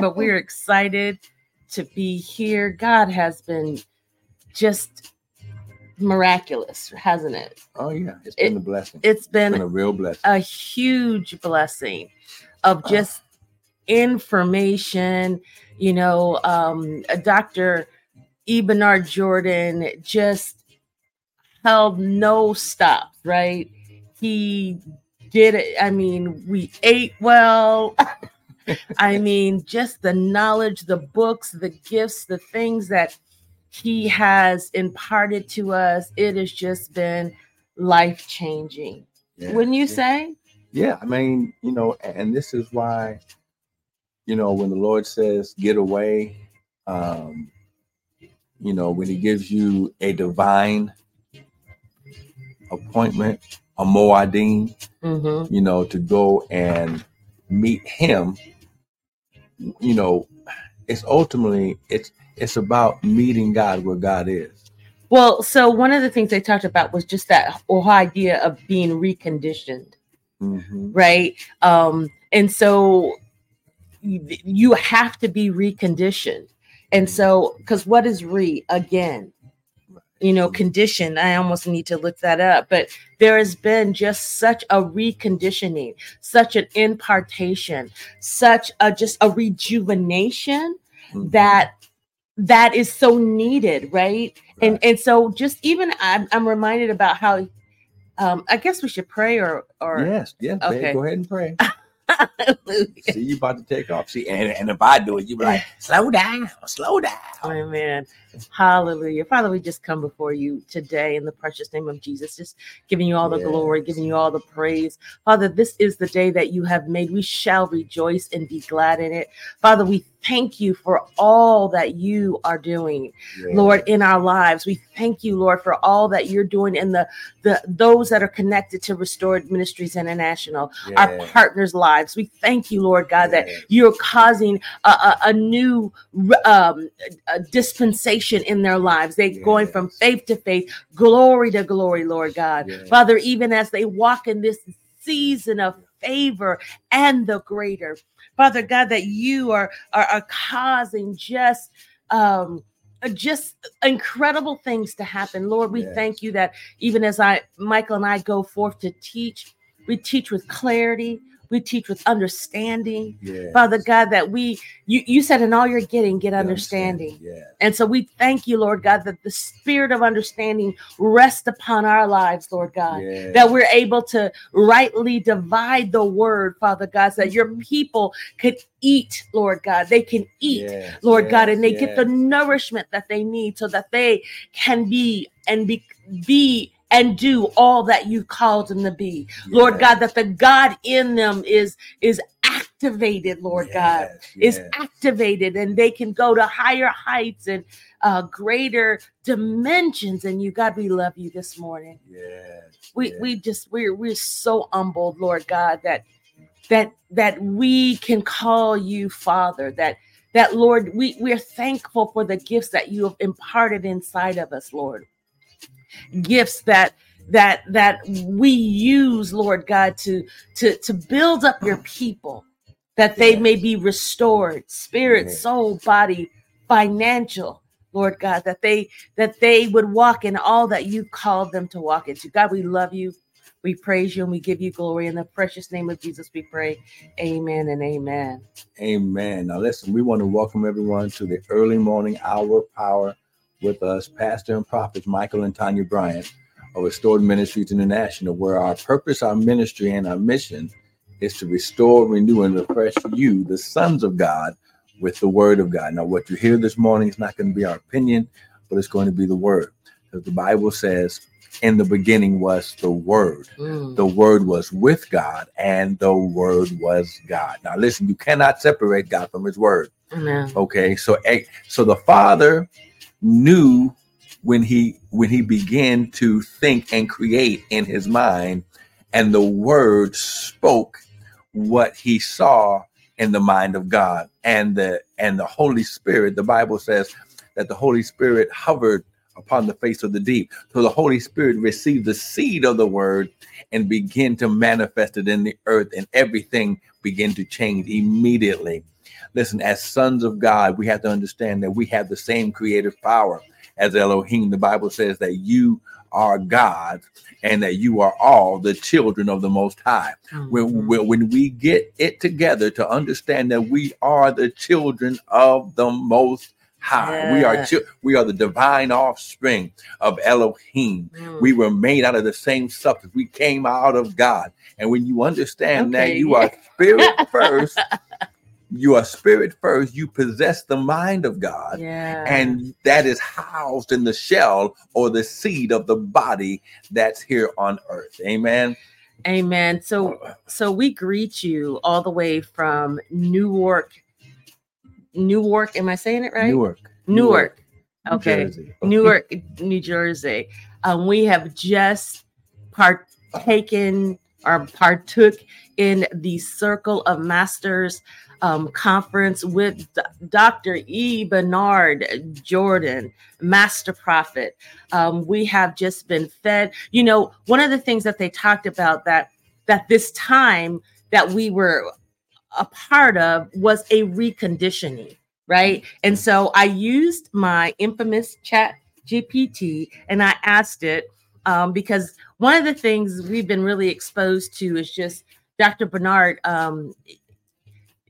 but we're excited to be here. God has been just miraculous, hasn't it? Oh yeah, it's been It- a blessing. It's It's been been a real blessing. a huge blessing of Uh. just information. You know, um, Dr. E. Bernard Jordan just held no stop, right? He did it. I mean, we ate well. I mean, just the knowledge, the books, the gifts, the things that he has imparted to us, it has just been life changing. Yeah, Wouldn't you yeah. say? Yeah, I mean, you know, and this is why, you know, when the Lord says get away, um, you know, when He gives you a divine appointment, a moadim, Mm-hmm. you know, to go and meet Him, you know, it's ultimately it's it's about meeting God where God is. Well, so one of the things they talked about was just that whole idea of being reconditioned, Mhm. right? Um, and so you, you have to be reconditioned. And so, because what is re again? You know, condition. I almost need to look that up, but there has been just such a reconditioning, such an impartation, such a just a rejuvenation Mhm. that that is so needed, right? And Right. and so just even I'm I'm reminded about how um I guess we should pray or or yes, yes, babe, Okay. go ahead and pray. See, you about to take off. See, and, and if I do it, you be like, slow down, slow down. Amen. Hallelujah. Father, we just come before you today in the precious name of Jesus, just giving you all the glory, giving you all the praise. Father, this is the day that you have made. We shall rejoice and be glad in it. Father, we thank you for all that you are doing. Lord, in our lives. We thank you, Lord, for all that you're doing in the the those that are connected to Restored Ministries International, our partners' lives. We thank you, Lord God, that you're causing a, a, a new um, a dispensation in their lives. They're going from faith to faith, glory to glory, Lord God. Yes. Father, even as they walk in this season of favor and the greater, Father God, that you are are, are causing just um just incredible things to happen. Lord, we Yes. thank you that even as I Michael and I go forth to teach, we teach with clarity, we teach with understanding. Yes. Father God, that we you you said in all you're getting, get Get understanding. Yes. And so we thank you, Lord God, that the spirit of understanding rests upon our lives, Lord God. Yes. That we're able to rightly divide the word, Father God, so that your Mm-hmm. people could eat, Lord God. They can eat, Lord God, and they get the nourishment that they need so that they can be and be, be and do all that you called them to be. Lord God, that the God in them is is activated, Lord God Yes, is activated and they can go to higher heights and uh, greater dimensions. And you, God, we love you this morning. Yes. We yes. we just we're we're so humbled, Lord God, that that that we can call you Father. That that Lord, we we're thankful for the gifts that you have imparted inside of us, Lord. Gifts that that that we use, Lord God, to to to build up your people, that they may be restored, spirit, soul, body, financial. Lord God, that they that they would walk in all that you called them to walk into. God, we love you. We praise you and we give you glory. In the precious name of Jesus, we pray. Amen and amen. Amen. Now, listen, we want to welcome everyone to the early morning hour power with us, Pastor and Prophets Michael and Tanya Bryant of Restored Ministries International, where our purpose, our ministry, and our mission is to restore, renew, and refresh you, the sons of God, with the word of God. Now, what you hear this morning is not going to be our opinion, but it's going to be the word. Because the Bible says, in the beginning was the word Mm. the word was with God and the word was God. Now listen, you cannot separate God from his word. Amen. Okay? So eh, so the Father knew when he when he began to think and create in his mind and the word spoke what he saw in the mind of God. And the and the Holy Spirit the Bible says that the Holy Spirit hovered upon the face of the deep. So the Holy Spirit received the seed of the word and began to manifest it in the earth and everything began to change immediately Listen, as sons of God, we have to understand that we have the same creative power as Elohim. The Bible says that you are God and that you are all the children of the Most High. Mhm. When, when, we get it together to understand that we are the children of the Most High, we are Yeah. we are the divine offspring of Elohim. Mm. We were made out of the same substance. We came out of God. And when you understand that you are spirit first, you are spirit first, you possess the mind of God. yeah. And that is housed in the shell or the seed of the body that's here on earth. Amen. Amen. So so we greet you all the way from Newark. Newark, am I saying it right? Newark. Newark. New Okay. Jersey. Newark, New Jersey. Um, we have just partaken or partook in the Circle of Masters um, conference with Dr. E. Bernard Jordan, Master Prophet. Um, we have just been fed. You know, one of the things that they talked about that that this time that we were a part of was a reconditioning right? And so I used my infamous chat GPT and I asked it um, because one of the things we've been really exposed to is just Dr. Bernard um,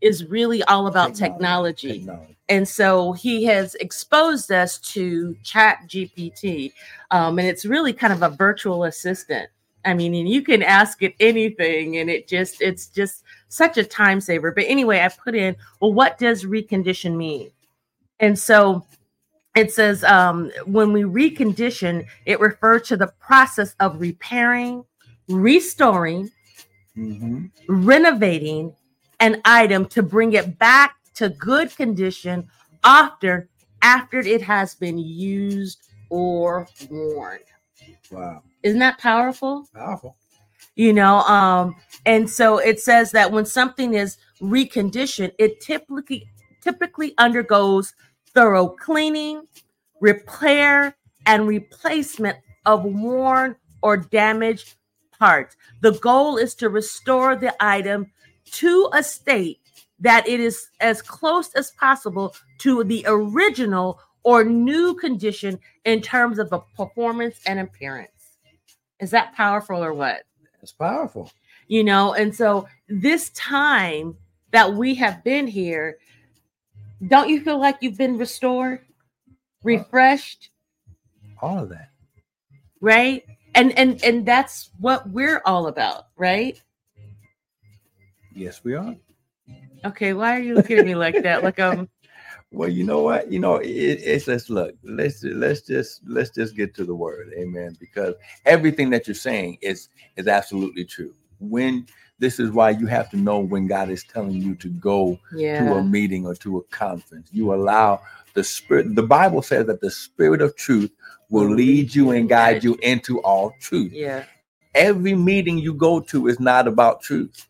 is really all about technology. Technology. And so he has exposed us to Chat GPT. Um, and it's really kind of a virtual assistant. I mean, and you can ask it anything, and it just, it's just such a time saver. But anyway, I put in, well, what does recondition mean? And so it says um, when we recondition, it refers to the process of repairing, restoring, Mhm. renovating an item to bring it back to good condition after after it has been used or worn. Wow. Isn't that powerful? Powerful. You know, um, and so it says that when something is reconditioned, it typically typically undergoes thorough cleaning, repair, and replacement of worn or damaged parts. The goal is to restore the item to a state that it is as close as possible to the original or new condition in terms of a performance and appearance. Is that powerful or what? It's powerful. You know, and so this time that we have been here, don't you feel like you've been restored, refreshed, All of that. right? And and and that's what we're all about, right? Yes, we are. Okay, why are you looking at me like that? Like um Well, you know what? You know, it, it's just look. Let's let's just let's just get to the word, amen. Because everything that you're saying is is absolutely true. When this is why you have to know when God is telling you to go to a meeting or to a conference. You allow the spirit. The Bible says that the spirit of truth will lead you and guide you into all truth. Yeah. Every meeting you go to is not about truth.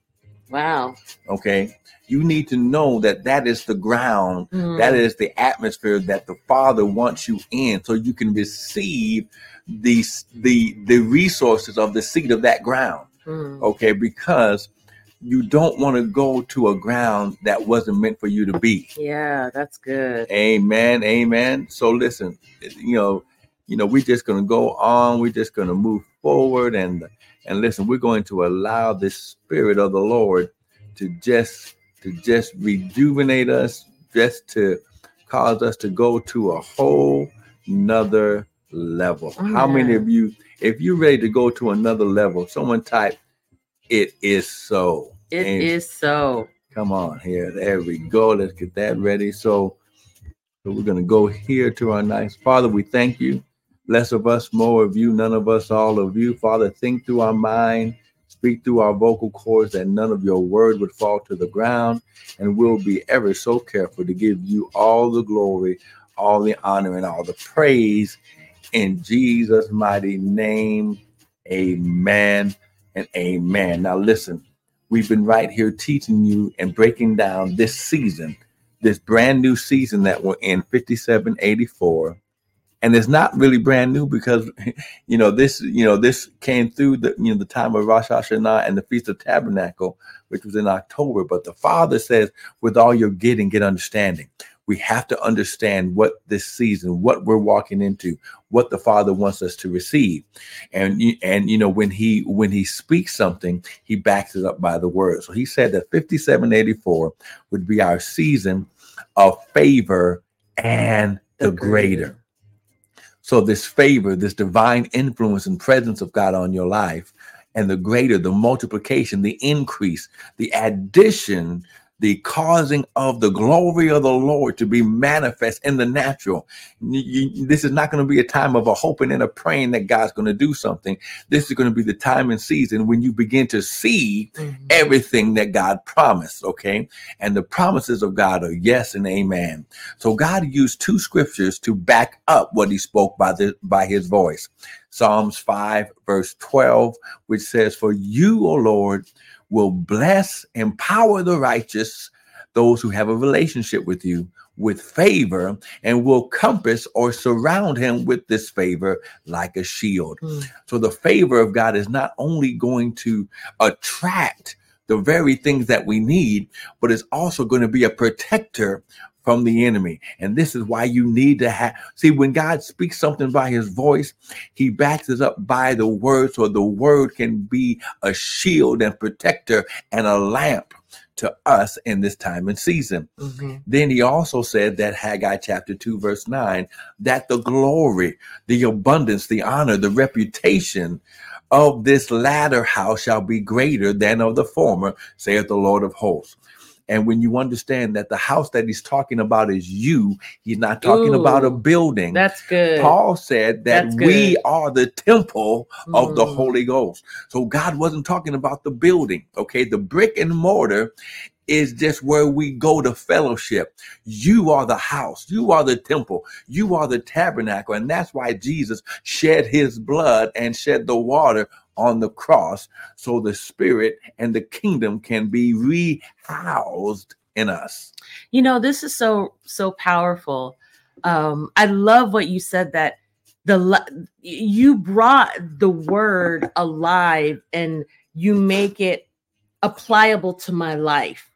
Wow. Okay, you need to know that that is the ground. Mm, that is the atmosphere that the father wants you in so you can receive these the the resources of the seed of that ground. Mm. okay? Because you don't want to go to a ground that wasn't meant for you to be. Yeah, that's good. amen amen. So listen you know you know we're just going to go on we're just going to move forward and and listen we're going to allow the spirit of the lord to just to just rejuvenate us just to cause us to go to a whole nother level how many of you if you're ready to go to another level someone type it is so It Amen. is so. Come on here. There we go. Let's get that ready. So, so we're going to go here to our nice Father. We thank you. Less of us, more of you, none of us, all of you. Father, think through our mind, speak through our vocal cords that none of your word would fall to the ground. And we'll be ever so careful to give you all the glory, all the honor, and all the praise in Jesus' mighty name. Amen and amen. Now, listen we've been right here teaching you and breaking down this season, this brand new season that we're in 5784. And it's not really brand new because you know this you know this came through the you know the time of Rosh Hashanah and the Feast of Tabernacle, which was in October. But the Father says, "With all you're getting, get understanding." We have to understand what this season, what we're walking into, what the Father wants us to receive, and and you know when he when he speaks something, he backs it up by the word. So he said that 5784 would be our season of favor and the greater. So, this favor, this divine influence and presence of God on your life, and the greater, the multiplication, the increase, the addition the causing of the glory of the Lord to be manifest in the natural. You, this is not going to be a time of a hoping and a praying that God's going to do something. This is going to be the time and season when you begin to see mm-hmm. everything that God promised. Okay. And the promises of God are yes and amen. So God used two scriptures to back up what he spoke by the, by his voice. Psalms 5 verse 12, which says, for you, O Lord, will bless, empower the righteous, those who have a relationship with you, with favor, and will compass or surround him with this favor like a shield. Mm. So the favor of God is not only going to attract the very things that we need, but it's also going to be a protector from the enemy. And this is why you need to have see when God speaks something by his voice, he backs it up by the word so the word can be a shield and protector and a lamp to us in this time and season. Mm-hmm. Then he also said that Haggai chapter 2, verse 9, that the glory, the abundance, the honor, the reputation of this latter house shall be greater than of the former, saith the Lord of hosts. And when you understand that the house that he's talking about is you, he's not talking Ooh, about a building. That's good. Paul said that we are the temple of the mm. Holy Ghost. So God wasn't talking about the building. Okay. The brick and mortar is just where we go to fellowship. You are the house. You are the temple. You are the tabernacle. And that's why Jesus shed his blood and shed the water on the cross so the spirit and the kingdom can be rehoused in us. You know, this is so so powerful. Um I love what you said that the you brought the word alive and you make it applicable to my life.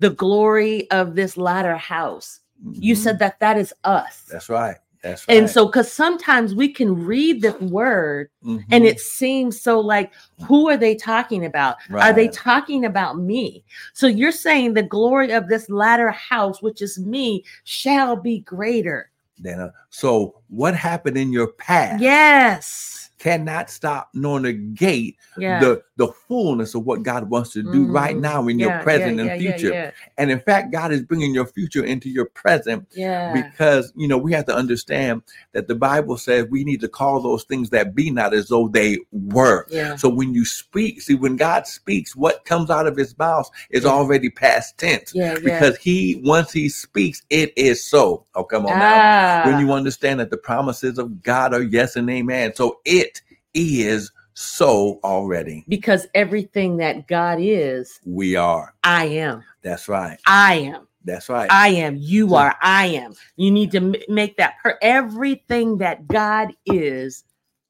The glory of this latter house. Mm-hmm. You said that that is us. That's right. That's right. And so, because sometimes we can read the word mm-hmm. and it seems so like, who are they talking about? Right. Are they talking about me? So, you're saying the glory of this latter house, which is me, shall be greater. Dana. So, what happened in your past? Yes cannot stop nor negate yeah. the the fullness of what God wants to do mm-hmm. right now in yeah, your present yeah, and future. And in fact, God is bringing your future into your present yeah. because you know we have to understand that the Bible says we need to call those things that be not as though they were. So when you speak, see when God speaks, what comes out of His mouth is already past tense because He once He speaks, it is so. Oh, come on ah. now. When you understand that the promises of God are yes and amen, so it is so already. Because everything that God is, we are. I am. That's right. I am. That's right. I am. You are. I am. You need to m- make that per everything that God is.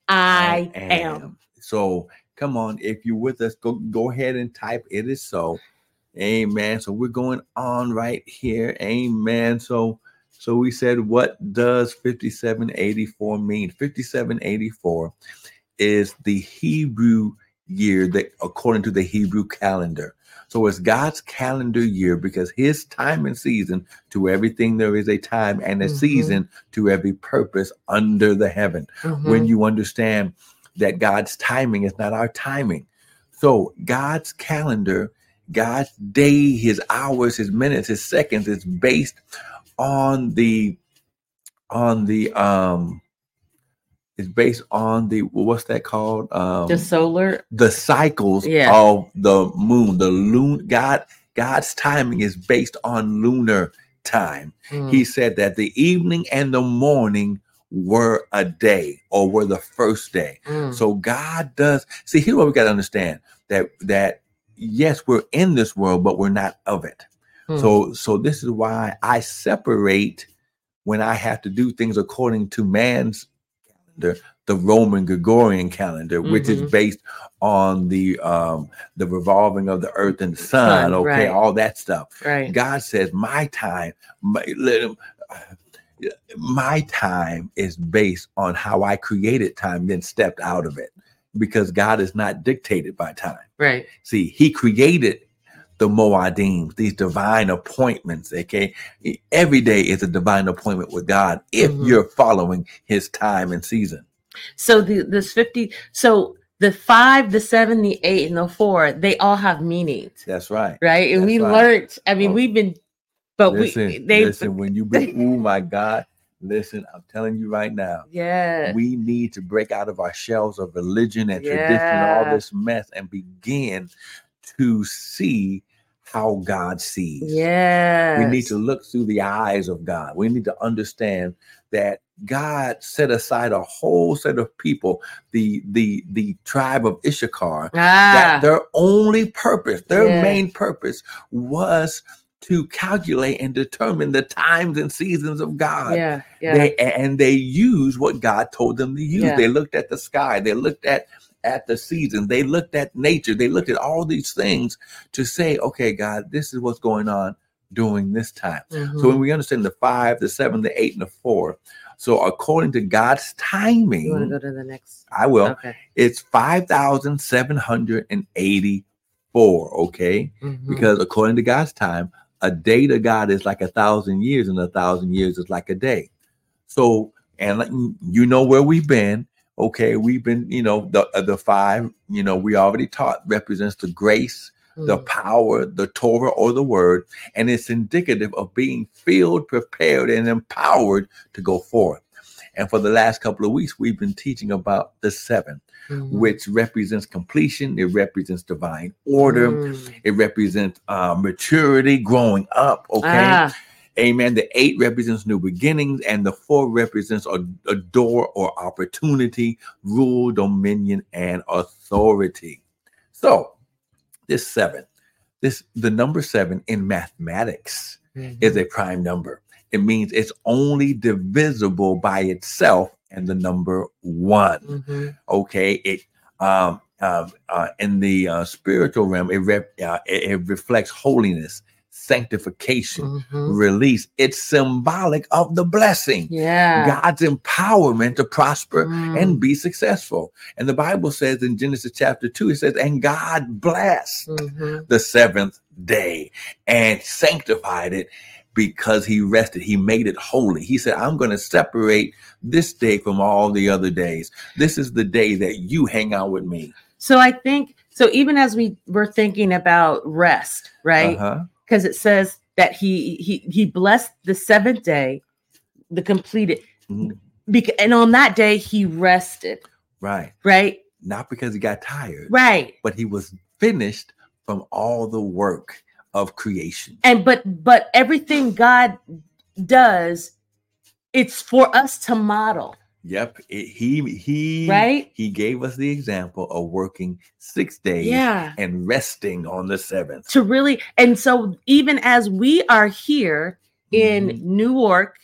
I, I am. am. So come on, if you're with us, go go ahead and type it is so. Amen. So we're going on right here. Amen. So so we said, what does 5784 mean? 5784 is the Hebrew year that according to the Hebrew calendar. So it's God's calendar year because his time and season to everything there is a time and a mm-hmm. season to every purpose under the heaven. Mm-hmm. When you understand that God's timing is not our timing. So God's calendar, God's day, his hours, his minutes, his seconds is based on the on the um it's based on the what's that called um the solar the cycles yeah. of the moon the loon god god's timing is based on lunar time mm. he said that the evening and the morning were a day or were the first day mm. so god does see here's what we got to understand that that yes we're in this world but we're not of it Hmm. So so this is why I separate when I have to do things according to man's calendar, the Roman Gregorian calendar, which is Mhm. based on the um the revolving of the earth and the sun, Sun, okay, right. all that stuff. Right. God says, My time, my, him- my time is based on how I created time, then stepped out of it. Because God is not dictated by time. Right. See, He created the Moadim, these divine appointments. Okay. Every day is a divine appointment with God if Mhm. you're following his time and season. So the this 50 so the 5, the 7, the 8 and the 4, they all have meanings, That's right. right? And That's we right. learned, I mean, Oh. we've been but listen, we they listen, when you be, oh my God, listen, I'm telling you right now, yeah. we need to break out of our shells of religion and tradition and all this mess and begin to see how God sees. Yeah. We need to look through the eyes of God. We need to understand that God set aside a whole set of people, the the the tribe of Issachar, that ah, their only purpose, their Yeah. main purpose was to calculate and determine the times and seasons of God. yeah, yeah. They and they used what God told them to use. Yeah. They looked at the sky, they looked at at the season, they looked at nature, they looked at all these things to say, okay, God, this is what's going on during this time. Mhm. So when we understand the five, the seven, the eight, and the four, so according to God's timing, you want to go to the next? I will. okay. It's five thousand seven hundred and eighty-four. Okay, Mhm. because according to God's time, a day to God is like a thousand years, and a thousand years is like a day. So, and you know where we've been. Okay, we've been, you know, the uh, the five, you know, we already taught represents the grace, the Mm. power, the Torah or the word, and it's indicative of being filled, prepared, and empowered to go forth. And for the last couple of weeks, we've been teaching about the seven, Mhm. which represents completion, it represents divine order, Mm. it represents uh, maturity, growing up. Okay. Ah, Amen. The eight represents new beginnings, and the four represents a, a door or opportunity, rule, dominion, and authority. So, this seven, this the number seven in mathematics is mhm. a prime number. It means it's only divisible by itself and the number one Mhm. okay it um, um uh, in the uh, spiritual realm it, rep, uh, it it reflects holiness sanctification Mhm. release it's symbolic of the blessing Yeah. god's empowerment to prosper Mm. and be successful and the bible says in genesis chapter 2 it says and god blessed Mhm. the seventh day and sanctified it because he rested he made it holy he said i'm going to separate this day from all the other days this is the day that you hang out with me So I think so. Even as we were thinking about rest, right? uh-huh Because it says that he he he blessed the seventh day, the completed, Mhm. bec- and on that day he rested, right right? not because he got tired Right. but he was finished from all the work of creation And but but everything God does, it's for us to model, yep it, he he right? he gave us the example of working six days Yeah. and resting on the seventh To really, and so even as we are here in Mhm. Newark,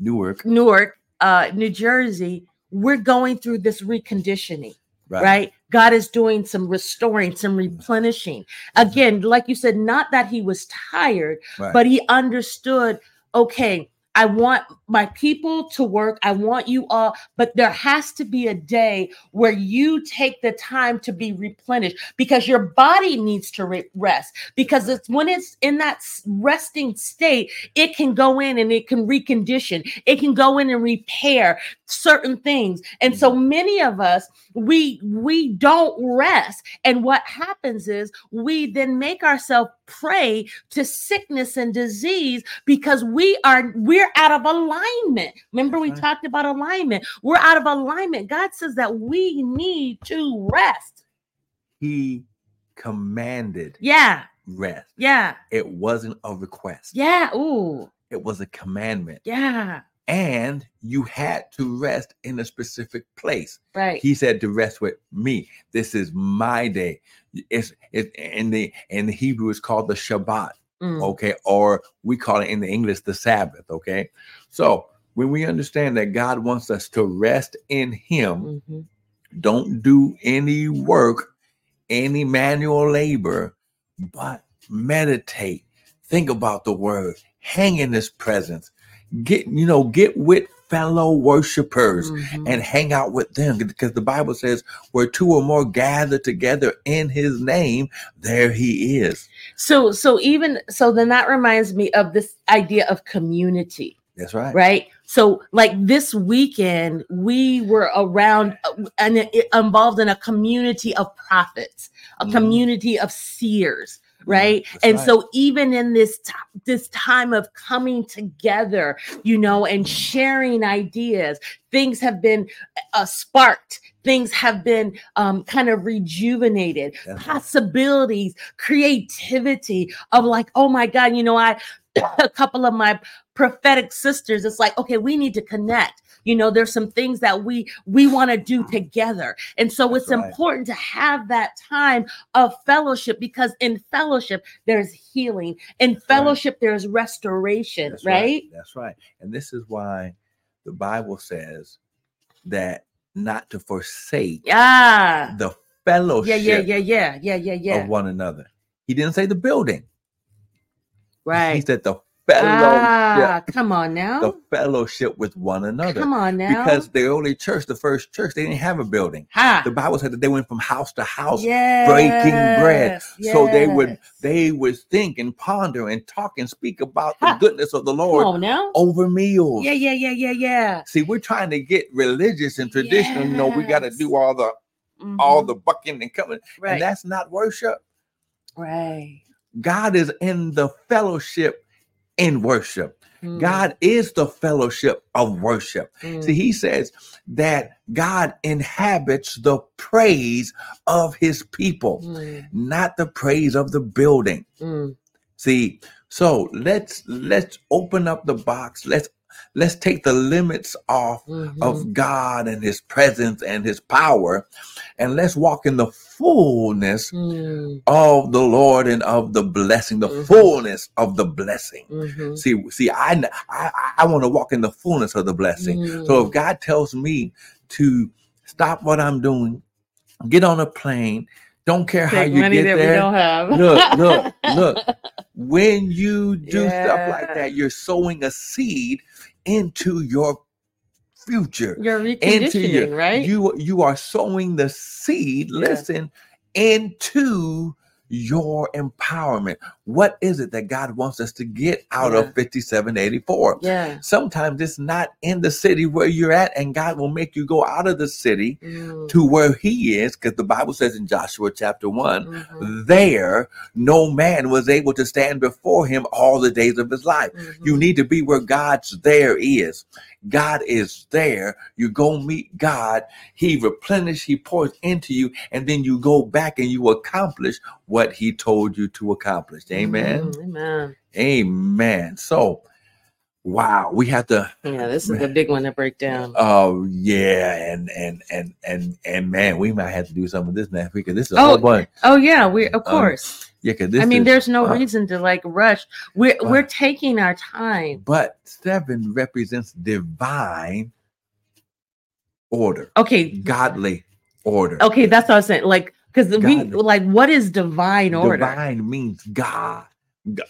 newark Newark, uh, New Jersey, we're going through this reconditioning, right, right? God is doing some restoring, some replenishing. Again, like you said, not that he was tired, right. but he understood, okay, I want my people to work. I want you all, but there has to be a day where you take the time to be replenished because your body needs to rest. Because it's when it's in that resting state, it can go in and it can recondition, it can go in and repair certain things. And so mm-hmm. many of us, we we don't rest. And what happens is we then make ourselves prey to sickness and disease because we are we're out of alignment. Remember we That's talked about alignment. We're out of alignment. God says that we need to rest. he commanded Yeah. rest. Yeah. It wasn't a request. Yeah. Ooh. It was a commandment. Yeah. And you had to rest in a specific place. Right. He said to rest with me. This is my day. It's it in the in the Hebrew it's called the Shabbat. Mm. Okay. Or we call it in the English the Sabbath. Okay. So when we understand that God wants us to rest in Him, Mhm. don't do any work, any manual labor, but meditate, think about the word, hang in His presence, get you know, get with fellow worshipers Mhm. and hang out with them because the Bible says where two or more gather together in his name, there he is. So so even so then that reminds me of this idea of community. That's right. right? So, like this weekend, we were around uh, and involved in a community of prophets, a Mhm. community of seers, right? that's and right. so, even in this t- this time of coming together, you know, and sharing ideas, things have been uh, sparked. Things have been um, kind of rejuvenated. Right. Possibilities, creativity of like, oh my God, you know, I a couple of my prophetic sisters it's like okay we need to connect. You know there's some things that we we want to do together. And so That's it's right. important to have that time of fellowship because in fellowship there's healing. In fellowship there's restoration That's right, That's right. And this is why the Bible says that not to forsake yeah. the fellowship yeah yeah yeah yeah yeah. Yeah yeah of one another. He didn't say the building. Right. he said the fellowship, ah come on now the fellowship with one another. come on now Because the early church, the first church, they didn't have a building. ha The Bible said that they went from house to house yes, breaking bread. So they would they would think and ponder and talk and speak about the goodness of the come Lord on now over meals. yeah yeah yeah yeah yeah See, we're trying to get religious and traditional. You know, we got to do all the all Mhm. the bucking and coming, right and that's not worship. right God is in the fellowship in worship. Mm, God is the fellowship of worship. mm, See, he says that God inhabits the praise of his people, mm, not the praise of the building. mm. See, so let's let's open up the box. Let's let's take the limits off Mhm. of God and his presence and his power and let's walk in the fullness Mm, of the Lord and of the blessing, the Mhm. fullness of the blessing. mhm, See, see, I I, I want to walk in the fullness of the blessing. So if mm. God tells me to stop what I'm doing, get on a plane, don't care how you money get that there. we don't have. Look, look, look. When you do stuff like that, you're sowing a seed into your future. You're Into your reconditioning, right? you you are sowing the seed, Yeah. listen, into your empowerment. What is it that God wants us to get out Yeah. of 5784? yeah. Sometimes it's not in the city where you're at, and God will make you go out of the city Mm, to where He is, because the Bible says in Joshua chapter 1 mhm, there no man was able to stand before him all the days of his life. You mhm. need to be where God's there is. God is there. You go meet God. He replenishes, He pours into you, and then you go back and you accomplish what He told you to accomplish. Amen. Mhm, Amen. Amen. So, wow, we have to. Yeah, this is a big one to break down. Oh yeah, and and and and and man, we might have to do some of this next week because this is a Oh, whole bunch. Oh yeah, we of Um, course. Yeah, because this I mean, is- there's no uh, reason to like rush. We're uh, we're taking our time. But seven represents divine order, Okay, godly order. okay, that's what I was saying. Like, because we like, what is divine order? Divine means God. God.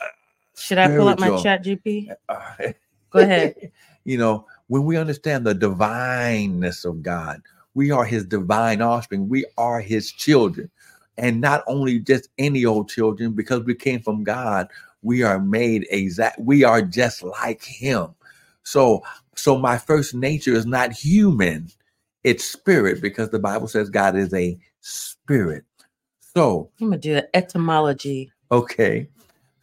Should I pull up my chat GP? Uh, Go ahead. you know, when we understand the divineness of God, we are his divine offspring. We are his children. And not only just any old children, because we came from God, we are made exact, we are just like him. So, so my first nature is not human, it's spirit, because the Bible says God is a spirit. So I'm gonna do the etymology. Okay.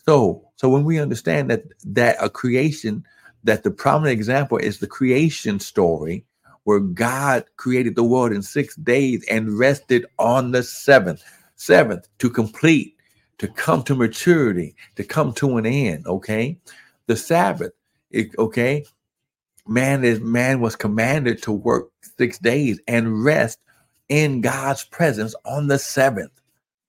So so when we understand that that a creation, that the prominent example is the creation story where God created the world in six days and rested on the seventh. Seventh to complete, to come to maturity, to come to an end. Okay. The Sabbath, it- okay. Man is man was commanded to work six days and rest in God's presence on the seventh.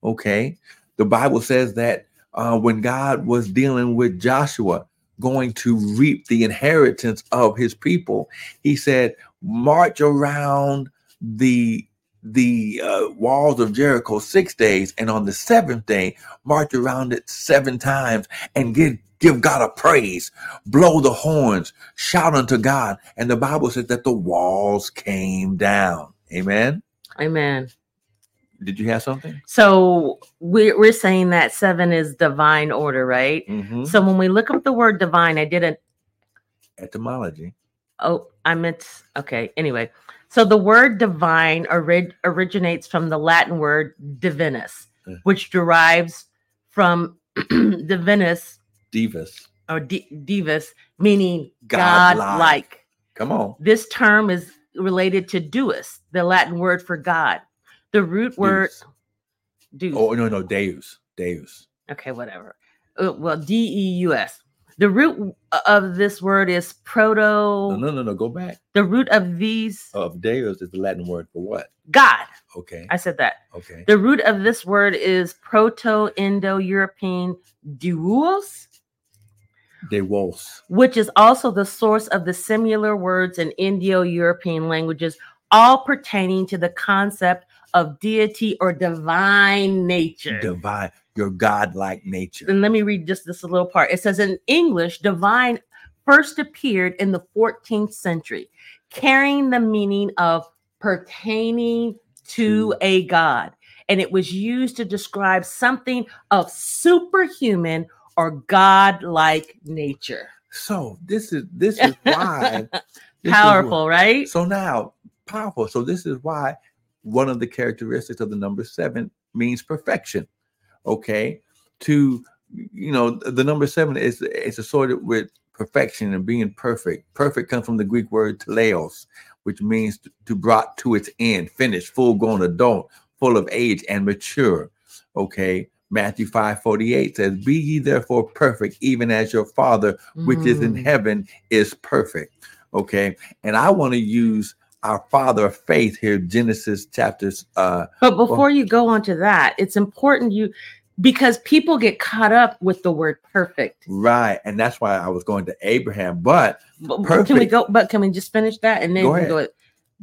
Okay. The Bible says that uh, when God was dealing with Joshua, going to reap the inheritance of his people. He said, march around the the uh, walls of Jericho six days, and on the seventh day, march around it seven times and give give God a praise, blow the horns, shout unto God. And the Bible says that the walls came down. Amen. Amen. Did you have something? So we're we're saying that seven is divine order, right? Mhm. So when we look up the word divine, I didn't. Etymology. Oh, I meant okay. Anyway, so the word divine ori- originates from the Latin word divinus, Mm. which derives from divinus Divus. or di- divus, meaning God-like. God-like. Come on. This term is related to deus, the Latin word for God. The root word Deus. deus. Oh no, no, Deus. Deus. Okay, whatever. Uh, well, D E U S. The root of this word is proto. No, no, no, no. Go back. The root of these Of Deus is the Latin word for what? God. Okay. I said that. Okay. The root of this word is Proto Indo European duos, Deus. which is also the source of the similar words in Indo European languages, all pertaining to the concept of deity or divine nature. Divine. Your godlike nature. and let me read just this little part. It says in English, divine first appeared in the 14th century, carrying the meaning of pertaining To- a god. And it was used to describe something of superhuman or god-like nature. So this is this is why this is Powerful, right? so now powerful. So this is why one of the characteristics of the number seven means perfection. Okay, to you know the number seven is it's assorted with perfection and being perfect. Perfect comes from the Greek word teleos, which means to, to brought to its end, finished, full grown adult, full of age and mature. Okay. Matthew 5 48 says, Be ye therefore perfect, even as your Father which is in Mm. heaven is perfect. Okay. And I want to use our father of faith here, Genesis chapters. Uh, But before you go on to that, it's important you because people get caught up with the word perfect. right. And that's why I was going to Abraham. But But- but Can we go? But can we just finish that and then Go ahead. go?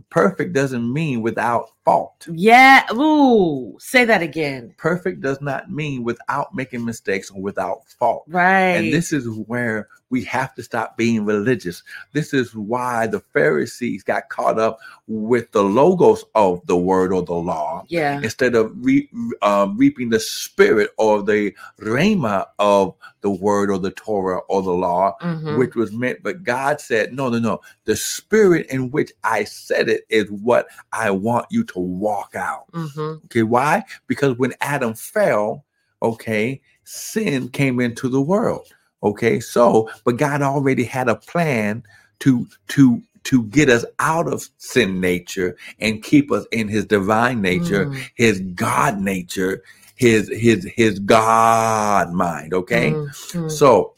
perfect doesn't mean without fault. Yeah. Ooh. Say that again. Perfect does not mean without making mistakes or without fault. Right. And this is where we have to stop being religious. This is why the Pharisees got caught up with the logos of the word or the law yeah. instead of re, um, reaping the spirit or the rhema of the word or the Torah or the law, Mhm. which was meant. But God said, no, no, no. The spirit in which I said it is what I want you to walk out. Mhm. Okay, why? Because when Adam fell, okay, sin came into the world. Okay, so but God already had a plan to to to get us out of sin nature and keep us in his divine nature, Mm, his God nature, his his his God mind. Okay. mm, mm. So,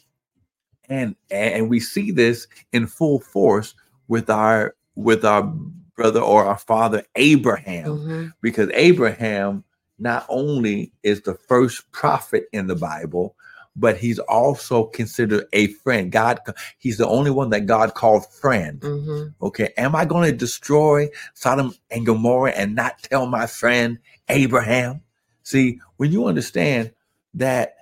and and we see this in full force with our with our brother or our father Abraham, Mhm. because Abraham not only is the first prophet in the Bible, but he's also considered a friend. God, he's the only one that God called friend. Mhm. Okay, am I going to destroy Sodom and Gomorrah and not tell my friend Abraham? See, when you understand that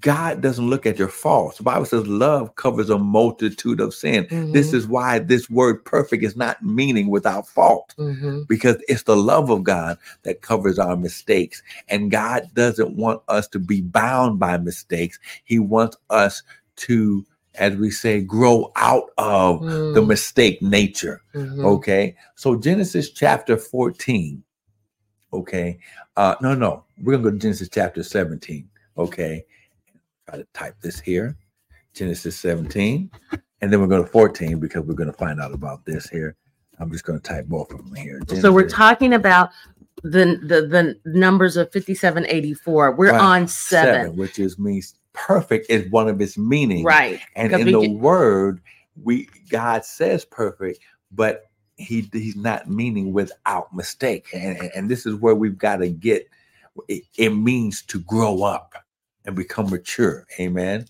God doesn't look at your faults, the Bible says love covers a multitude of sin. This Mhm. is why this word perfect is not meaning without fault Mhm. because it's the love of God that covers our mistakes. And God doesn't want us to be bound by mistakes. He wants us to, as we say, grow out of the Mm, mistake nature. mhm. Okay. So Genesis chapter 14. Okay. Uh no, no. We're gonna go to Genesis chapter 17. Okay. Try to type this here. Genesis 17. And then we're going to 14 because we're going to find out about this here. I'm just going to type both of them here. So we're talking about the the the numbers of 5784. We're Right. on seven. which is means perfect is one of its meanings. Right. And in the get- word, we God says perfect, but he he's not meaning without mistake. And, and, and this is where we've got to get it, it means to grow up and become mature. Amen.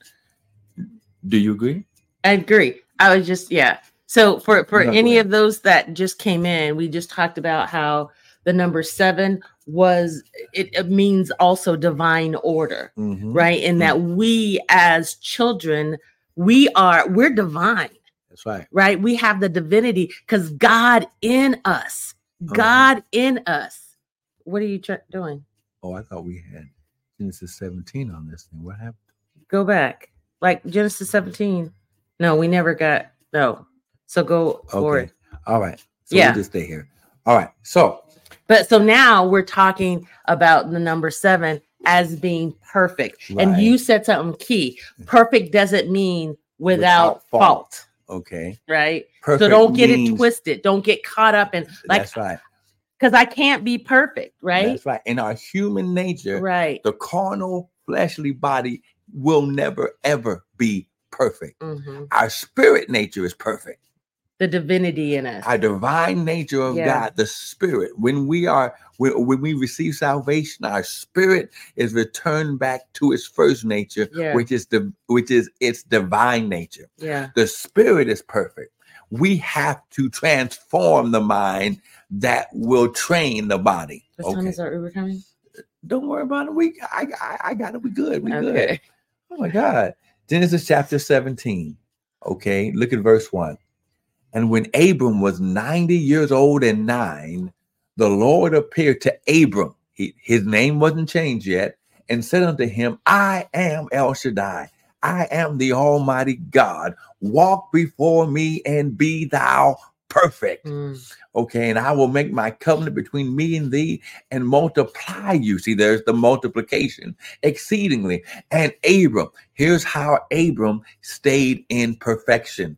Do you agree? I agree. I was just yeah. So for for No, any of those that just came in, we just talked about how the number seven was it, it means also divine order, Mhm. right? And that we as children, we are we're divine, That's right. right? We have the divinity because God in us, Uh-huh. God in us. What are you tr- doing? Oh, I thought we had Genesis 17 on this thing. What happened? Go back, like Genesis seventeen. No, we never got no. So go forward. Okay. All right. So Yeah. we'll just stay here. All right. So But so now we're talking about the number seven as being perfect. And you said something key. Perfect doesn't mean without, Without fault. fault. okay. right? Perfect. so don't get it twisted. Don't get caught up in like that's right. Because I can't be perfect, right? That's right. In our human nature, Right. the carnal fleshly body will never ever be perfect. Mhm. Our spirit nature is perfect. The divinity in us. Our divine nature of Yeah. God, the spirit. When we are when, when we receive salvation, our spirit is returned back to its first nature, Yeah. which is the which is its divine nature. yeah. The spirit is perfect. We have to transform the mind that will train the body. What time is our Uber coming? Don't worry about it. We I I, I got it. We good. We good. Okay. Oh my God. Genesis chapter 17. Okay, look at verse 1. And when Abram was 90 years old and nine, the Lord appeared to Abram. He, his name wasn't changed yet, and said unto him, I am El Shaddai. I am the Almighty God. Walk before me and be thou perfect. Mm. Okay, and I will make my covenant between me and thee and multiply you. See, there's the multiplication exceedingly. And Abram, here's how Abram stayed in perfection.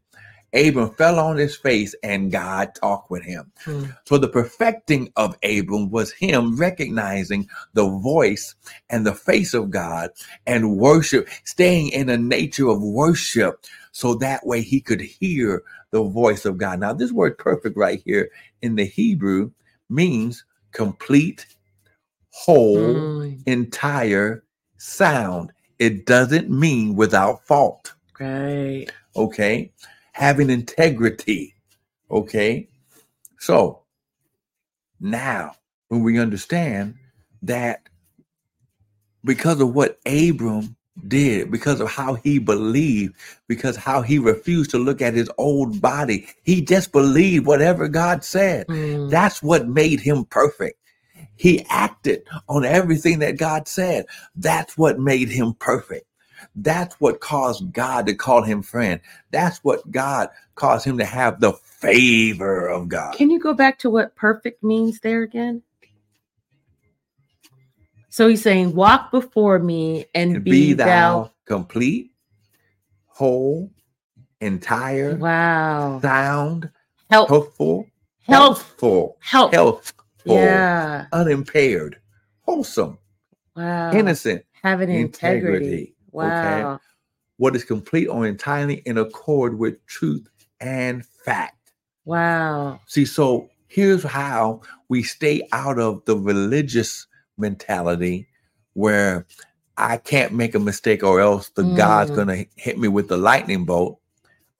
Abram fell on his face and God talked with him. Mm. So the perfecting of Abram was him recognizing the voice and the face of God and worship, staying in a nature of worship. So that way he could hear the voice of God. Now, this word perfect right here in the Hebrew means complete, whole, Mm. entire, sound. It doesn't mean without fault Right. okay having integrity okay? So now when we understand that because of what abram did because of how he believed because how he refused to look at his old body he just believed whatever god said. Mm. that's what made him perfect. He acted on everything that god said. That's what made him perfect that's what caused God to call him friend. That's what God caused him to have the favor of God. Can you go back to what perfect means there again? So he's saying, Walk before me and, And be, thou. complete, whole, entire, Wow. sound, Help. healthful, Health. healthful, Help. healthful, Yeah. unimpaired, wholesome, Wow. innocent, Having integrity. integrity. Wow. What is complete or entirely in accord with truth and fact. Wow. See, so here's how we stay out of the religious mentality where I can't make a mistake or else the God's Mm. gonna hit me with the lightning bolt.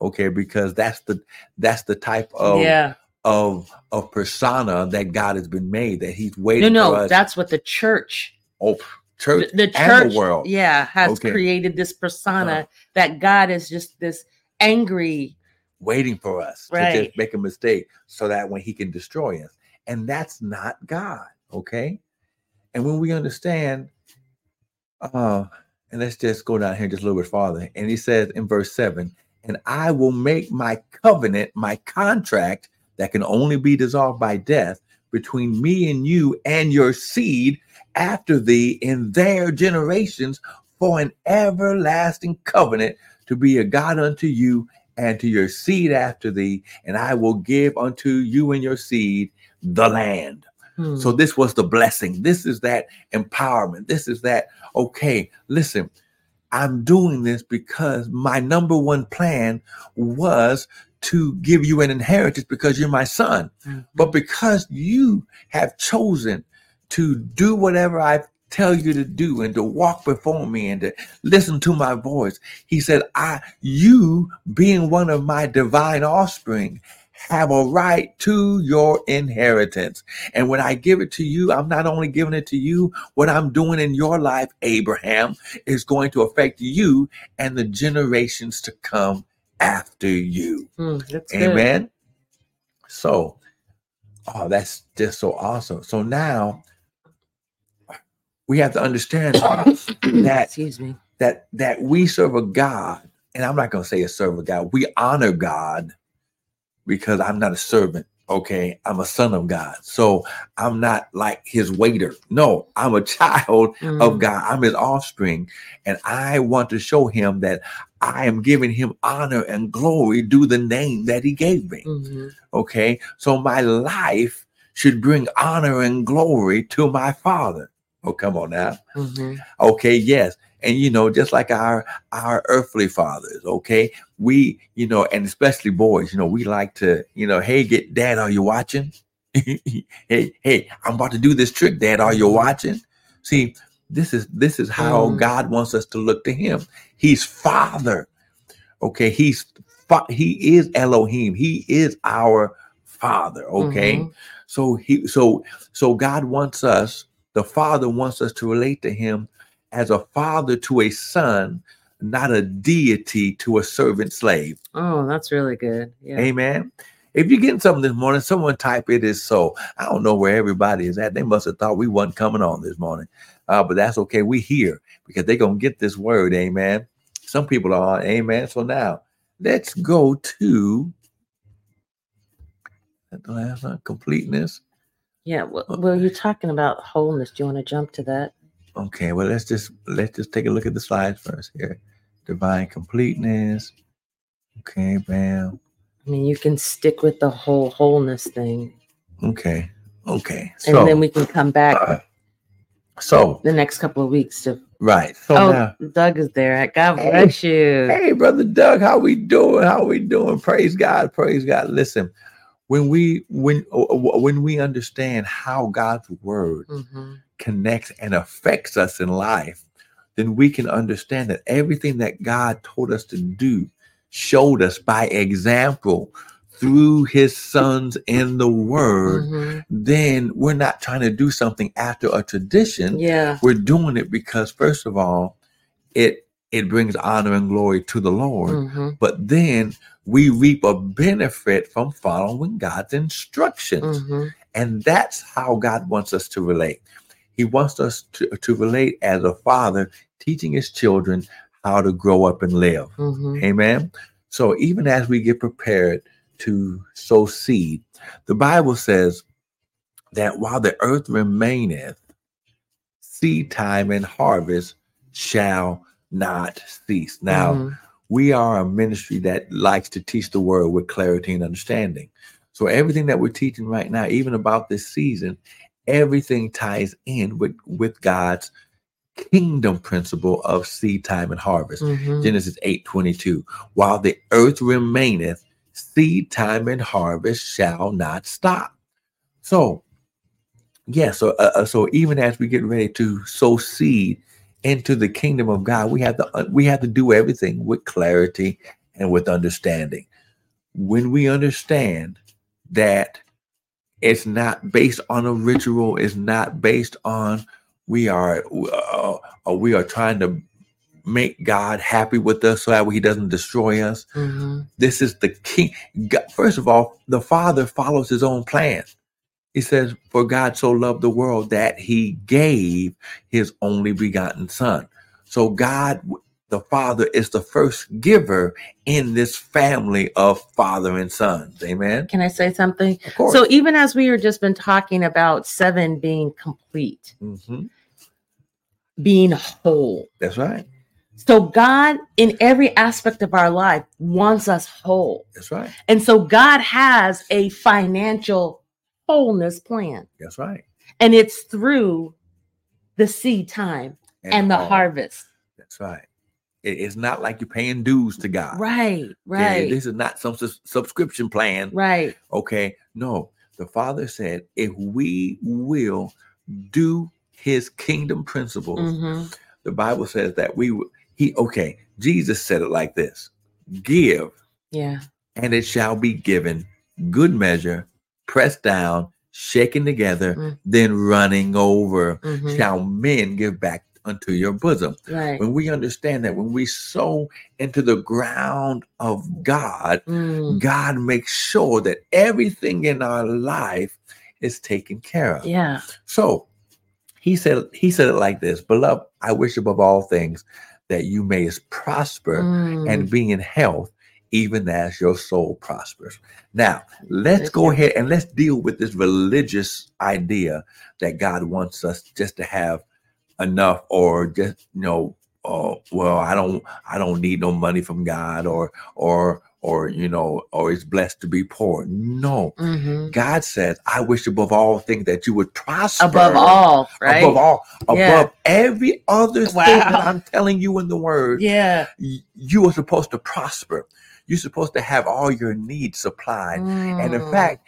Okay, because that's the that's the type of yeah. of of persona that God has been made that He's waiting no, for us. No no that's what the church, oh, church the, the church, the world. yeah, has Okay. created this persona that God is just this angry. waiting for us to Right. just make a mistake so that when he can destroy us. And that's not God. Okay. And when we understand, uh, and let's just go down here just a little bit farther. And he says in verse seven, and I will make my covenant, my contract that can only be dissolved by death between me and you and your seed after thee in their generations for an everlasting covenant to be a God unto you and to your seed after thee, and I will give unto you and your seed the land. Hmm. So this was the blessing. This is that empowerment. This is that, okay, listen, I'm doing this because my number one plan was to give you an inheritance because you're my son. Mhm. But because you have chosen to do whatever I've tell you to do and to walk before me and to listen to my voice. He said, I, you being one of my divine offspring, have a right to your inheritance. And when I give it to you, I'm not only giving it to you, what I'm doing in your life, Abraham, is going to affect you and the generations to come after you. Mm, that's good. Amen. So, oh, that's just so awesome. So now we have to understand that Excuse me. that that we serve a God, and I'm not going to say a servant God. We honor God because I'm not a servant. Okay, I'm a son of God, so I'm not like his waiter. No, I'm a child Mm, of God. I'm his offspring, and I want to show him that I am giving him honor and glory due the name that he gave me. mhm. Okay, so my life should bring honor and glory to my Father. Oh, come on now. Mhm. Okay, yes. And you know, just like our our earthly fathers, okay, we, you know, and especially boys, you know, we like to, you know, hey, get dad, are you watching? hey, hey, I'm about to do this trick, dad, are you watching? See, this is this is how Mm. God wants us to look to him. He's father. Okay, he's fa- he is Elohim. He is our father, okay? Mhm. So he so so God wants us, the Father wants us to relate to him as a father to a son, not a deity to a servant slave. Oh, that's really good. Yeah. Amen. If you're getting something this morning, someone type it is so. I don't know where everybody is at. They must have thought we wasn't coming on this morning. Uh, but that's okay. We here because they're gonna get this word, amen. Some people are amen. So now let's go to the last one, completeness. Yeah. Well, well, you're talking about wholeness. Do you want to jump to that? Okay, well let's just let's just take a look at the slides first here. Divine completeness. Okay, bam. I mean, you can stick with the whole wholeness thing, Okay, okay. and then we can come back uh, so the next couple of weeks to. right. So oh, now, Doug is there. God Hey. bless you. hey, brother Doug, how we doing? How we doing? Praise God, praise God. Listen, when we when uh, when we understand how God's word Mhm. Connects and affects us in life, then we can understand that everything that God told us to do, showed us by example through his sons in the word, Mhm. then we're not trying to do something after a tradition. Yeah. We're doing it because first of all, it it brings honor and glory to the Lord, Mhm. but then we reap a benefit from following God's instructions. Mhm. And that's how God wants us to relate. He wants us to, to relate as a father teaching his children how to grow up and live. Mhm. Amen. So even as we get prepared to sow seed, the Bible says that while the earth remaineth, seed time and harvest shall not cease. Now, Mhm. we are a ministry that likes to teach the word with clarity and understanding. So everything that we're teaching right now, even about this season, everything ties in with with God's kingdom principle of seed time and harvest. Mhm. Genesis 8 22. While the earth remaineth, seed time and harvest shall not stop. So, yeah, so uh, uh, so even as we get ready to sow seed into the kingdom of God, we have to uh, we have to do everything with clarity and with understanding. When we understand that it's not based on a ritual, it's not based on we are uh, uh, we are trying to make God happy with us so that He doesn't destroy us. Mhm. This is the king. God, first of all, the Father follows His own plan. He says, "For God so loved the world that He gave His only begotten Son." So God, the Father, is the first giver in this family of father and sons. Amen. Can I say something? Of course. So even as we were just been talking about seven being complete, Mhm. being whole. That's right. So God, in every aspect of our life, wants us whole. That's right. And so God has a financial wholeness plan. That's right. And it's through the seed time and the harvest. That's right. It- it's not like you're paying dues to God. Right, right, This is not some sus- subscription plan. right. Okay. No, the Father said, if we will do his kingdom principles, Mhm. the Bible says that we he okay, Jesus said it like this. Give Yeah. and it shall be given good measure, pressed down, shaken together, Mm. then running over, Mhm. shall men give back unto your bosom. Right. When we understand that, when we sow into the ground of God, Mm. God makes sure that everything in our life is taken care of. Yeah. So he said, he said it like this, beloved, I wish above all things that you may prosper Mm. and be in health, even as your soul prospers. Now, let's go ahead and let's deal with this religious idea that God wants us just to have enough or just, you know, oh, well, I don't I don't need no money from God or or or you know, or it's blessed to be poor. No. Mhm. God says, I wish above all things that you would prosper above all, right? above all, above Yeah. every other thing that I'm telling you in the word yeah. you are supposed to prosper. You're supposed to have all your needs supplied. And in Mm. fact,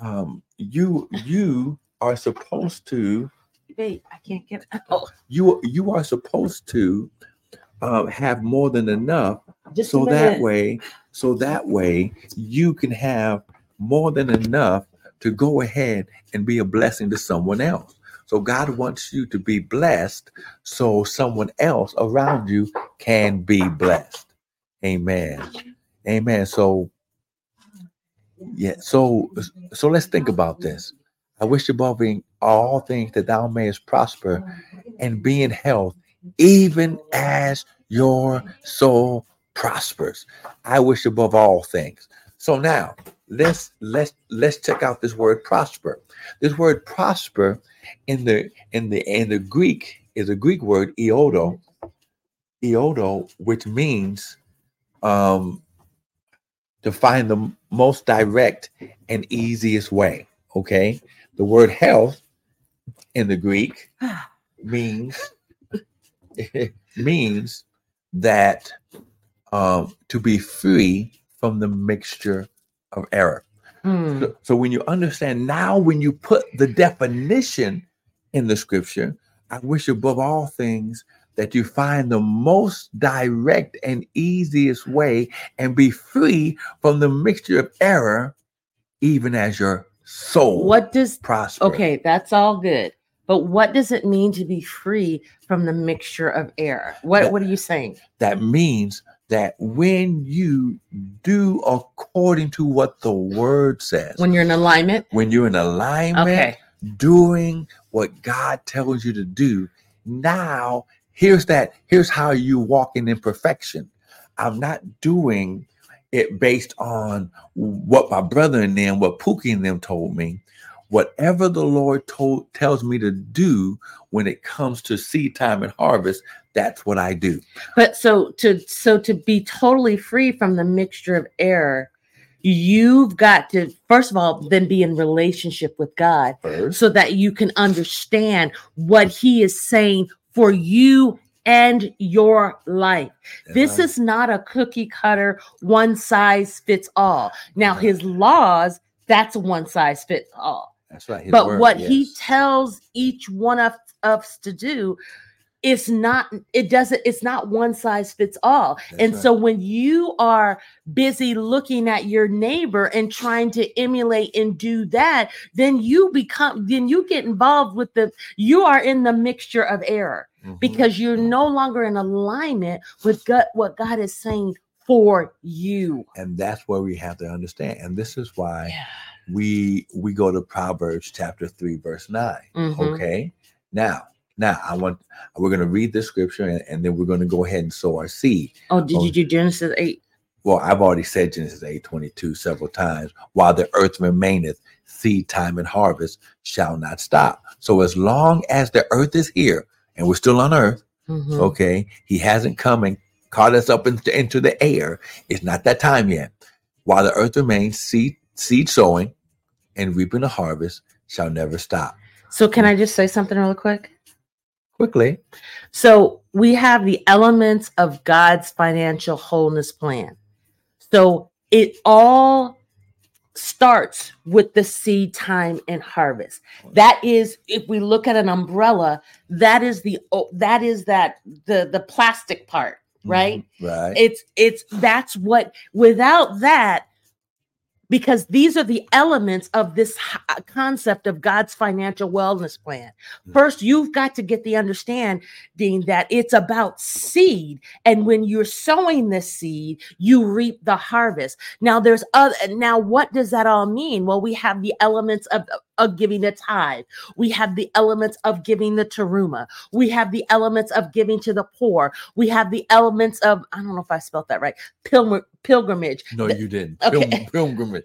um, you you are supposed to wait, I can't get oh, you you are supposed to uh, have more than enough, just so that way, so that way you can have more than enough to go ahead and be a blessing to someone else. So God wants you to be blessed, so someone else around you can be blessed. Amen. Amen. So yeah, so so let's think about this. I wish above all things that thou mayest prosper and be in health, even as your soul prospers. I wish above all things. So now let's let's let's check out this word prosper. This word prosper in the in the in the Greek is a Greek word iodo, iodo, which means um to find the most direct and easiest way. Okay. The word health in the Greek means means that um, to be free from the mixture of error. Mm. So, so when you understand now, when you put the definition in the scripture, I wish above all things that you find the most direct and easiest way and be free from the mixture of error, even as your soul What does prospers. okay, that's all good. But what does it mean to be free from the mixture of error? What That- what are you saying? that means that when you do according to what the word says, When you're in alignment? when you're in alignment, Okay. doing what God tells you to do, now here's that, here's how you walk in imperfection. I'm not doing it based on what my brother and them, what Pookie and them told me. Whatever the Lord told tells me to do when it comes to seed time and harvest, that's what I do. But so to so to be totally free from the mixture of error, you've got to first of all then be in relationship with God First, so that you can understand what he is saying for you and your life. This is not a cookie cutter, one size fits all. Now, his laws, that's a one size fits all. That's right. But word, what he tells each one of us to do is not, it doesn't, it's not one size fits all. That's and right. so when you are busy looking at your neighbor and trying to emulate and do that, then you become, then you get involved with the, you are in the mixture of error Mhm. because you're no longer in alignment with God, what God is saying for you. and that's where we have to understand. And this is why we we go to Proverbs chapter three, verse 9 Mhm. Okay. Now, now I want we're gonna read this scripture and, and then we're gonna go ahead and sow our seed. Oh, did Oh. you do Genesis 8? Well, I've already said Genesis 8 22 several times. While the earth remaineth, seed time and harvest shall not stop. So as long as the earth is here and we're still on earth, Mhm. okay, he hasn't come and caught us up into, into the air. It's not that time yet. While the earth remains, seed, seed sowing and reaping the harvest shall never stop. So, can I just say something real quick? Quickly, So we have the elements of God's financial wholeness plan. So it all starts with the seed time and harvest. That is, if we look at an umbrella, that is the that is that the the plastic part, right? Mhm, Right. It's it's that's what without that because these are the elements of this concept of God's financial wellness plan. Mm. First, you've got to get the understanding that it's about seed, and when you're sowing this seed, you reap the harvest. Now, there's other. Now, what does that all mean? Well, we have the elements of of giving the tithe. We have the elements of giving the teruma. We have the elements of giving to the poor. We have the elements of I don't know if I spelled that right. Pilgrim, pilgrimage. no, you didn't. Okay. Pilgrim- Pilgrimage.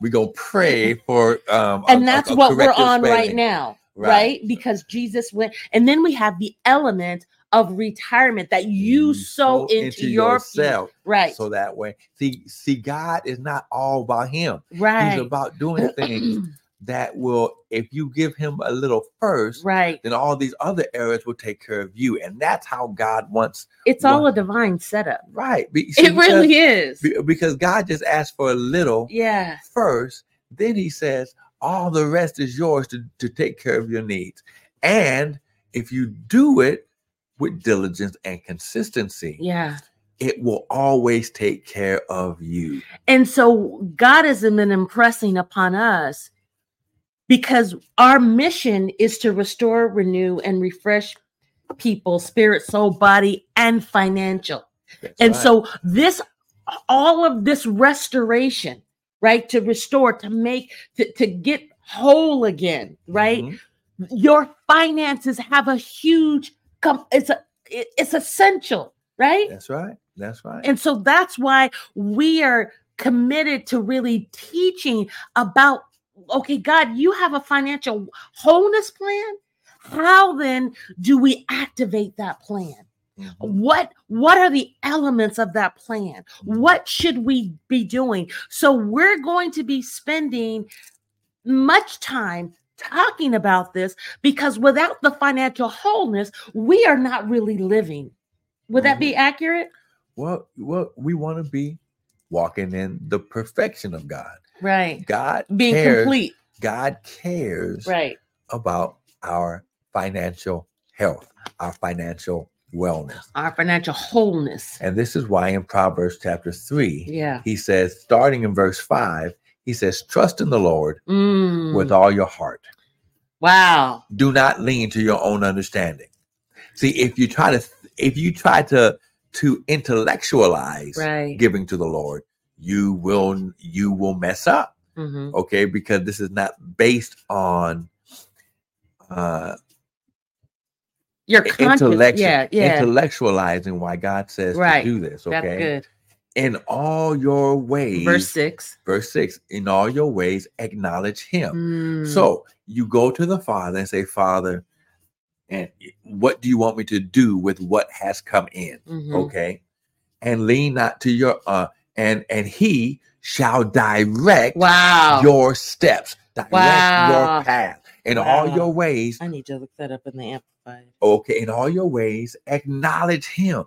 We're gonna pray for um and a- that's a what we're on right now right. Right. because jesus went and then we have the element of retirement that you, sow into, your future. yourself. right So that way, see, see, God is not all about him. right He's about doing things that will, if you give him a little first, right then all these other areas will take care of you. And that's how God wants. it's all a divine setup Right. Be- see, it really is because, be- because God just asked for a little yeah first. Then he says, all the rest is yours to, to take care of your needs. And if you do it with diligence and consistency, yeah it will always take care of you. and so god has been impressing upon us because our mission is to restore renew and refresh people spirit soul body and financial That's And right. so this all of this restoration, right? To restore, to make to, to get whole again, right? Mhm. Your finances have a huge com- it's a it's essential, right? That's right. That's right. And so that's why we are committed to really teaching about okay, God, you have a financial wholeness plan. How then do we activate that plan? Mhm. what what are the elements of that plan what should we be doing so we're going to be spending much time talking about this because without the financial wholeness we are not really living would that be accurate Well, well, we want to be walking in the perfection of God. Right God being cares. complete God cares right about our financial health, our financial wellness. our financial wholeness And this is why in Proverbs chapter 3, yeah he says, starting in verse 5, he says, Trust in the Lord Mm, with all your heart. wow Do not lean to your own understanding. See, if you try to if you try to to intellectualize right giving to the Lord, you will you will mess up. Mhm. Okay, because this is not based on uh your intellectual yeah yeah intellectualizing why God says Right. to do this. that's Okay. good In all your ways, verse six verse six, in all your ways, acknowledge him. Mm, So you go to the Father and say, Father, and what do you want me to do with what has come in? mhm. Okay. And lean not to your uh and and he shall direct wow your steps, direct Wow. your path in all your ways. I need to look that up in the amplified. Okay, in all your ways, acknowledge him,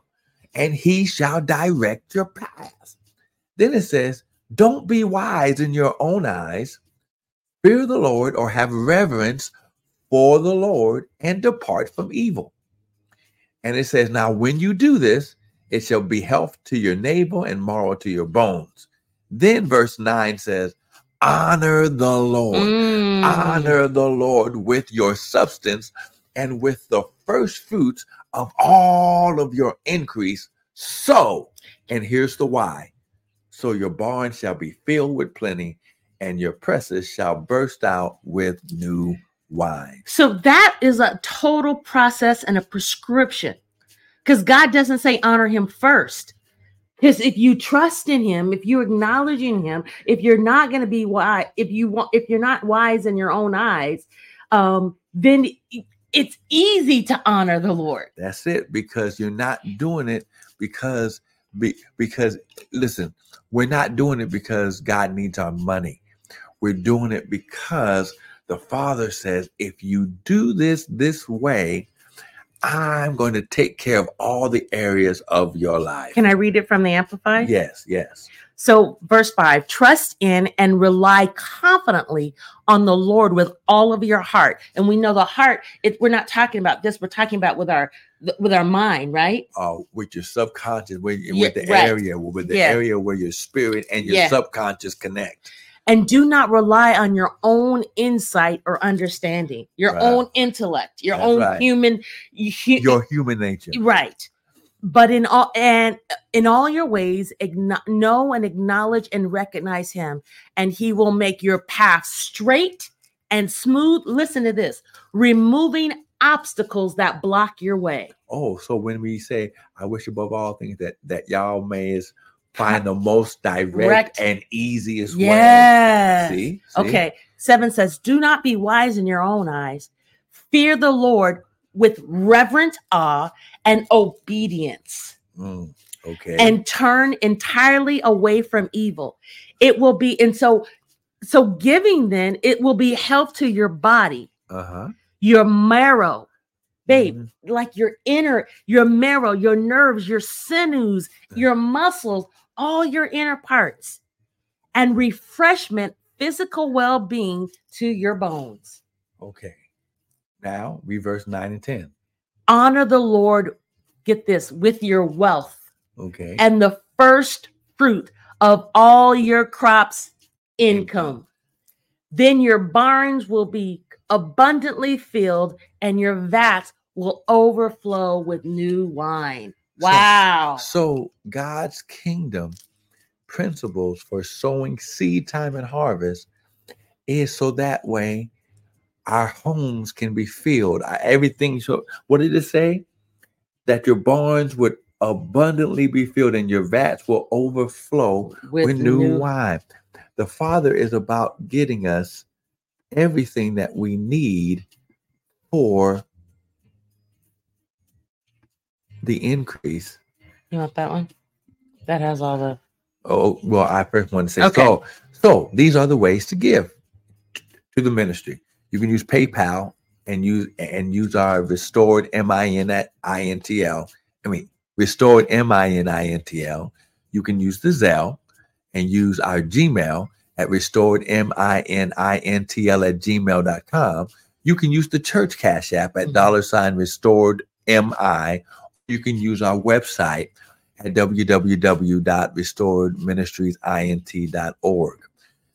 and he shall direct your path. Then it says, Don't be wise in your own eyes, fear the Lord, or have reverence for the Lord, and depart from evil. And it says, Now when you do this, it shall be health to your navel and marrow to your bones. Then verse 9 says, Honor the Lord Mm. honor the Lord with your substance and with the first fruits of all of your increase. So, and here's the why. So your barn shall be filled with plenty, and your presses shall burst out with new wine. So that is a total process and a prescription. Because God doesn't say honor him first. Because if you trust in him, if you're acknowledging him, if you're not going to be wise, if you want, if you're not wise in your own eyes, um, then it's easy to honor the Lord. That's it, because you're not doing it because be, because listen, we're not doing it because God needs our money. We're doing it because the Father says, if you do this this way, I'm going to take care of all the areas of your life. Can I read it from the Amplified? Yes, yes. So, verse five trust in and rely confidently on the Lord with all of your heart. And we know the heart, it, we're not talking about this, we're talking about with our with our mind, right? uh, with your subconscious, with, Yeah, with the right. area, with the Yeah. area where your spirit and your Yeah. subconscious connect. And do not rely on your own insight or understanding, your Right. own intellect, your That's own right. human, hu- Your human nature. right. But in all and in all your ways, igno- know and acknowledge and recognize Him, and He will make your path straight and smooth. Listen to this: removing obstacles that block your way. Oh, so when we say, "I wish above all things that that y'all may is find the most direct and easiest Yeah. way." See? See? Okay. Seven says, Do not be wise in your own eyes. Fear the Lord with reverent awe and obedience, Mm, okay. and turn entirely away from evil. It will be, and so, so giving then, it will be health to your body, uh huh. your marrow, babe, Mm-hmm. like your inner, your marrow, your nerves, your sinews, Yeah. your muscles, all your inner parts, and refreshment, physical well being to your bones. Okay. Now reverse nine and ten. Honor the Lord, get this, with your wealth Okay. and the first fruit of all your crops' income. Then your barns will be abundantly filled and your vats will overflow with new wine. So- Wow. So God's kingdom principles for sowing seed time and harvest is so that way our homes can be filled. Everything. So what did it say? That your barns would abundantly be filled and your vats will overflow with, new, wine. The Father is about getting us everything that we need for the increase You want that one? That has all the Oh, well, I first want to say Okay. so. So these are the ways to give to the ministry. You can use PayPal and use and use our restored M I N at I N T L. I mean restored M I N I N T L. You can use the Zelle and use our Gmail at restored M I N I N T L at gmail.com. You can use the church cash app at Mhm. dollar sign restored MI. You can use our website at www.restoredministriesint.org.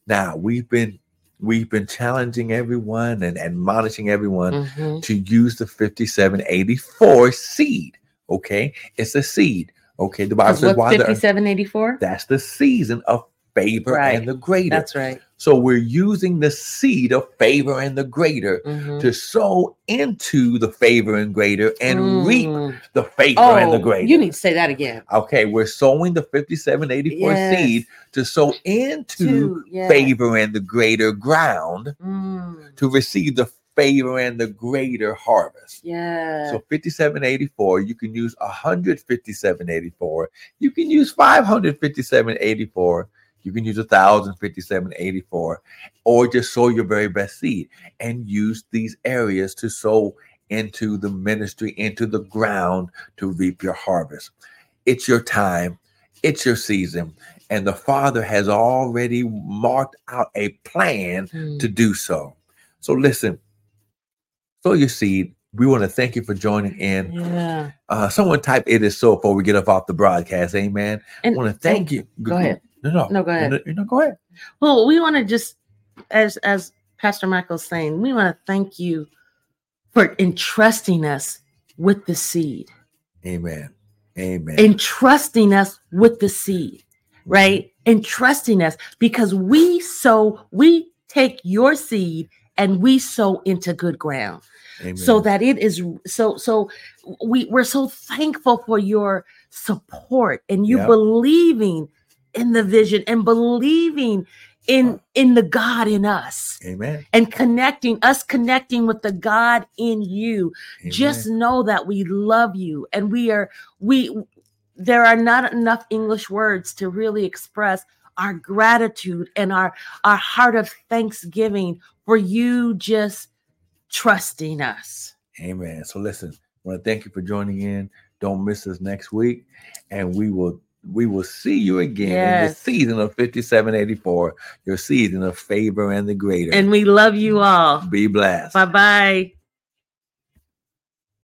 Now we've been we've been challenging everyone and admonishing everyone Mhm. to use the 5784 seed. Okay, it's a seed. Okay, the Bible says why the, 5784? that's the season of favor Right. and the greater. That's right. So we're using the seed of favor and the greater Mhm. to sow into the favor and greater and reap Mm. the favor Oh, and the greater. you need to say that again. Okay, we're sowing the 5784 Yes. seed to sow into Two, yeah. favor and the greater ground Mm. to receive the favor and the greater harvest. Yeah. So 5784, you can use 15784, you can use 55784, you can use 105784, or just sow your very best seed and use these areas to sow into the ministry, into the ground to reap your harvest. It's your time, it's your season, and the Father has already marked out a plan Mm. to do so. So listen, sow your seed. We want to thank you for joining in. yeah. Uh, someone type it is so before we get up off the broadcast. Amen. I want to thank you. go ahead. No, no, No, go ahead. No, go ahead. Well, we want to just, as as Pastor Michael's saying, we want to thank you for entrusting us with the seed, Amen. Amen. entrusting us with the seed, mm-hmm. right? Entrusting us because we sow, we take your seed and we sow into good ground. Amen. so that it is so so we we're so thankful for your support and you Yep. believing in the vision and believing in in the god in us Amen. and connecting us connecting with the god in you Amen. just know that we love you and we are we there are not enough english words to really express our gratitude and our our heart of thanksgiving for you just trusting us Amen. So listen, I want to thank you for joining in. Don't miss us next week, and we will We will see you again in the season of 5784, your season of favor and the greater. And we love you all. Be blessed. Bye bye.